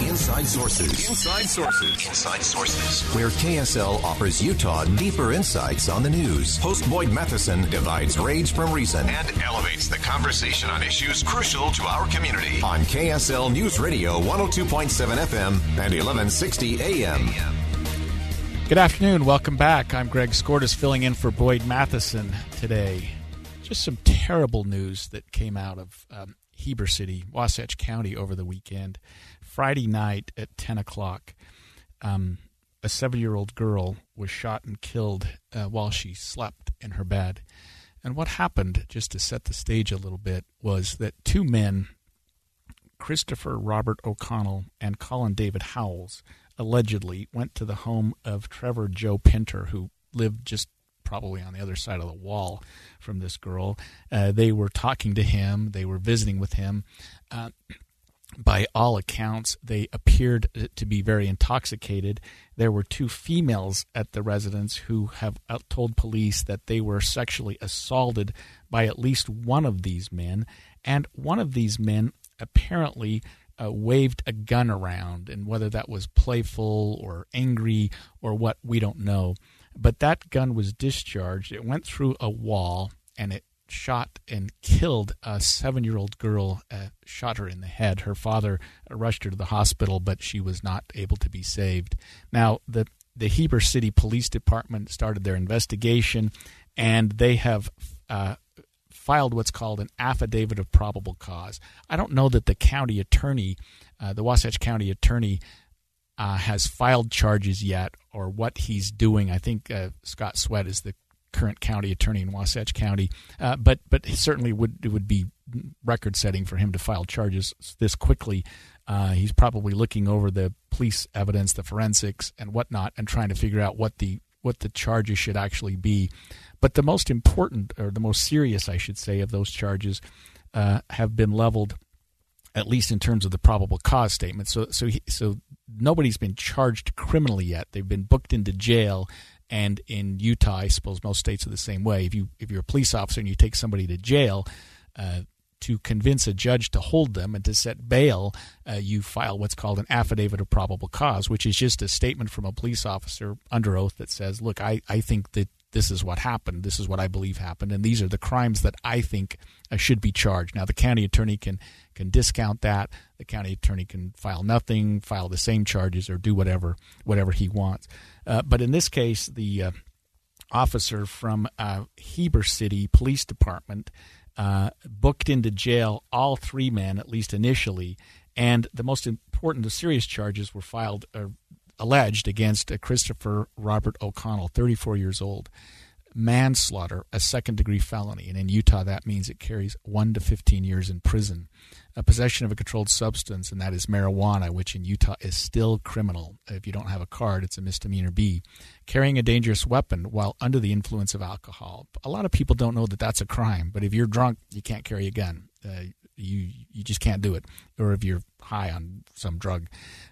Inside Sources. Inside Sources. Inside Sources. Where KSL offers Utah deeper insights on the news. Host Boyd Matheson divides rage from reason and elevates the conversation on issues crucial to our community. On KSL News Radio 102.7 FM and 1160 AM. Good afternoon. Welcome back. I'm Greg Skordas filling in for Boyd Matheson today. Just some terrible news that came out of um, Heber City, Wasatch County over the weekend. Friday night at 10 o'clock, um, a seven year old girl was shot and killed uh, while she slept in her bed. And what happened, just to set the stage a little bit, was that two men, Christopher Robert O'Connell and Colin David Howells, allegedly went to the home of Trevor Joe Pinter, who lived just probably on the other side of the wall from this girl. Uh, they were talking to him, they were visiting with him. Uh, by all accounts, they appeared to be very intoxicated. There were two females at the residence who have told police that they were sexually assaulted by at least one of these men, and one of these men apparently uh, waved a gun around, and whether that was playful or angry or what, we don't know. But that gun was discharged. It went through a wall and it shot and killed a seven year old girl, uh, shot her in the head. Her father rushed her to the hospital, but she was not able to be saved. Now, the, the Heber City Police Department started their investigation, and they have uh, filed what's called an affidavit of probable cause. I don't know that the county attorney, uh, the Wasatch County attorney, uh, has filed charges yet or what he's doing. I think uh, Scott Sweat is the current county attorney in Wasatch County, uh, but but certainly would it would be record setting for him to file charges this quickly. Uh, he's probably looking over the police evidence, the forensics, and whatnot, and trying to figure out what the what the charges should actually be. But the most important, or the most serious, I should say, of those charges uh, have been leveled, at least in terms of the probable cause statement. So, so, he, so nobody's been charged criminally yet. They've been booked into jail and in Utah, I suppose most states are the same way. If you if you're a police officer and you take somebody to jail, uh, to convince a judge to hold them and to set bail, uh, you file what's called an affidavit of probable cause, which is just a statement from a police officer under oath that says, "Look, I I think that." This is what happened. This is what I believe happened, and these are the crimes that I think uh, should be charged. Now, the county attorney can can discount that. The county attorney can file nothing, file the same charges, or do whatever whatever he wants. Uh, but in this case, the uh, officer from uh, Heber City Police Department uh, booked into jail all three men, at least initially, and the most important, the serious charges were filed, uh, alleged against Christopher Robert O'Connell, 34 years old manslaughter a second degree felony. And in Utah, that means it carries 1 to 15 years in prison. A possession of a controlled substance, and that is marijuana, which in Utah is still criminal. If you don't have a card, it's a misdemeanor B. Carrying a dangerous weapon while under the influence of alcohol. A lot of people don't know that that's a crime, but if you're drunk, you can't carry a gun. Uh, you you just can't do it. Or if you're high on some drug,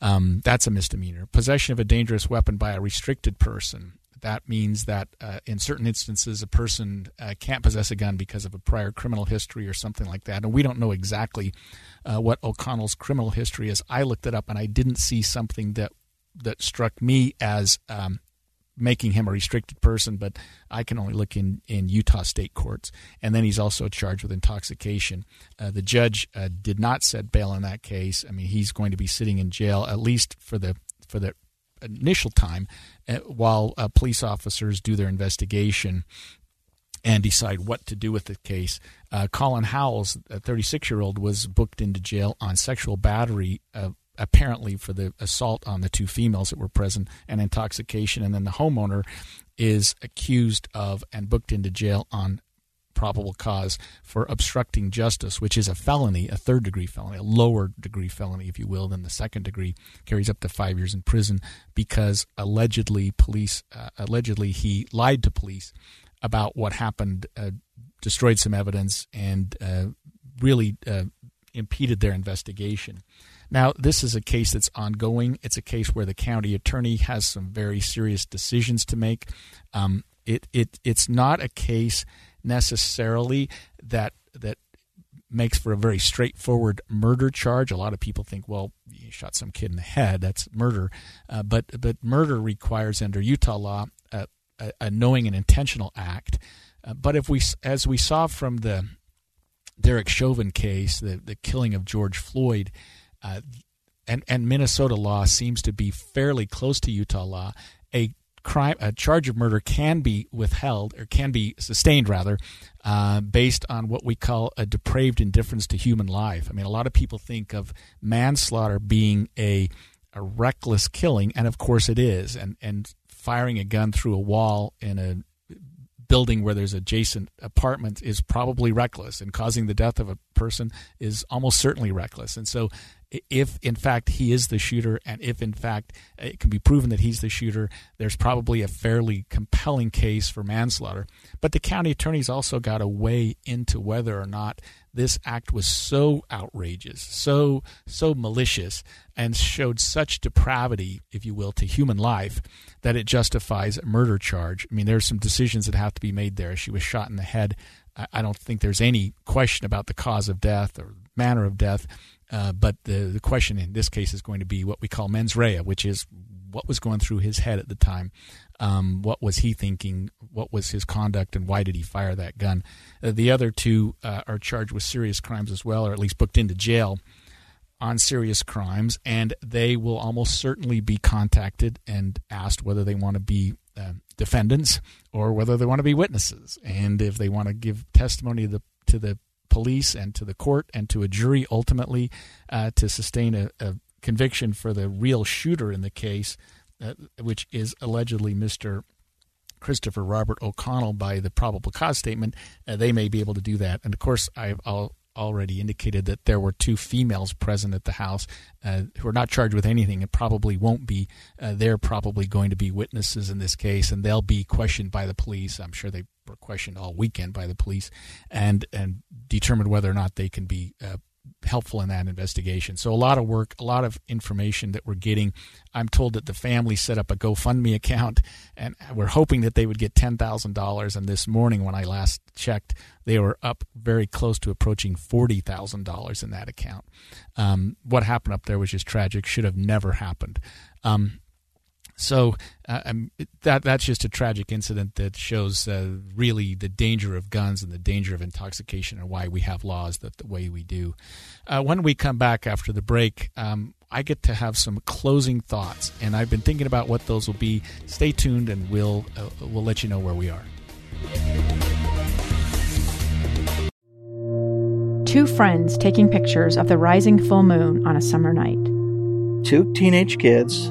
um, that's a misdemeanor. Possession of a dangerous weapon by a restricted person that means that uh, in certain instances, a person uh, can't possess a gun because of a prior criminal history or something like that. And we don't know exactly uh, what O'Connell's criminal history is. I looked it up and I didn't see something that that struck me as um, making him a restricted person, but I can only look in, in Utah state courts. And then he's also charged with intoxication. Uh, the judge uh, did not set bail in that case. I mean, he's going to be sitting in jail at least for the for the initial time uh, while uh, police officers do their investigation and decide what to do with the case. Uh, Colin Howells, a 36 year old, was booked into jail on sexual battery, uh, apparently for the assault on the two females that were present and intoxication. And then the homeowner is accused of and booked into jail on probable cause for obstructing justice, which is a felony, a third degree felony, a lower degree felony, if you will, than the second degree, carries up to five years in prison because allegedly police, uh, allegedly he lied to police about what happened, uh, destroyed some evidence, and uh, really uh, impeded their investigation. Now, this is a case that's ongoing. It's a case where the county attorney has some very serious decisions to make. Um, it, it it's not a case necessarily that that makes for a very straightforward murder charge. A lot of people think, well, you shot some kid in the head, that's murder. Uh, but but murder requires under Utah law a, a, a knowing and intentional act. Uh, but if we, as we saw from the Derek Chauvin case, the the killing of George Floyd, uh, and and Minnesota law seems to be fairly close to Utah law. A crime, a charge of murder can be withheld or can be sustained rather, uh, based on what we call a depraved indifference to human life. I mean, a lot of people think of manslaughter being a a reckless killing, and of course it is. And and firing a gun through a wall in a building where there's adjacent apartments is probably reckless, and causing the death of a person is almost certainly reckless. And so, if in fact he is the shooter, and if in fact it can be proven that he's the shooter, there's probably a fairly compelling case for manslaughter. But the county attorney's also got to weigh into whether or not this act was so outrageous, so so malicious, and showed such depravity, if you will, to human life that it justifies a murder charge. I mean, there's some decisions that have to be made there. She was shot in the head. I don't think there's any question about the cause of death or manner of death. Uh, but the, the question in this case is going to be what we call mens rea, which is what was going through his head at the time. Um, what was he thinking? What was his conduct, and why did he fire that gun? Uh, the other two uh, are charged with serious crimes as well, or at least booked into jail on serious crimes, and they will almost certainly be contacted and asked whether they want to be uh, defendants or whether they want to be witnesses, and if they want to give testimony to the, to the police and to the court and to a jury ultimately uh, to sustain a, a, conviction for the real shooter in the case, uh, which is allegedly Mr. Christopher Robert O'Connell by the probable cause statement, uh, they may be able to do that. And of course, I've already indicated that there were two females present at the house uh, who are not charged with anything and probably won't be. Uh, they're probably going to be witnesses in this case, and they'll be questioned by the police. I'm sure they were questioned all weekend by the police and and determined whether or not they can be uh, helpful in that investigation. So a lot of work, a lot of information that we're getting. I'm told that the family set up a GoFundMe account, and we're hoping that they would get ten thousand dollars. And this morning, when I last checked, they were up very close to approaching forty thousand dollars in that account. Um, what happened up there was just tragic. Should have never happened. Um, so uh, um, that that's just a tragic incident that shows uh, really the danger of guns and the danger of intoxication and why we have laws that the way we do. Uh, when we come back after the break, um, I get to have some closing thoughts, and I've been thinking about what those will be. Stay tuned, and we'll uh, we'll let you know where we are. Two friends taking pictures of the rising full moon on a summer night. Two teenage kids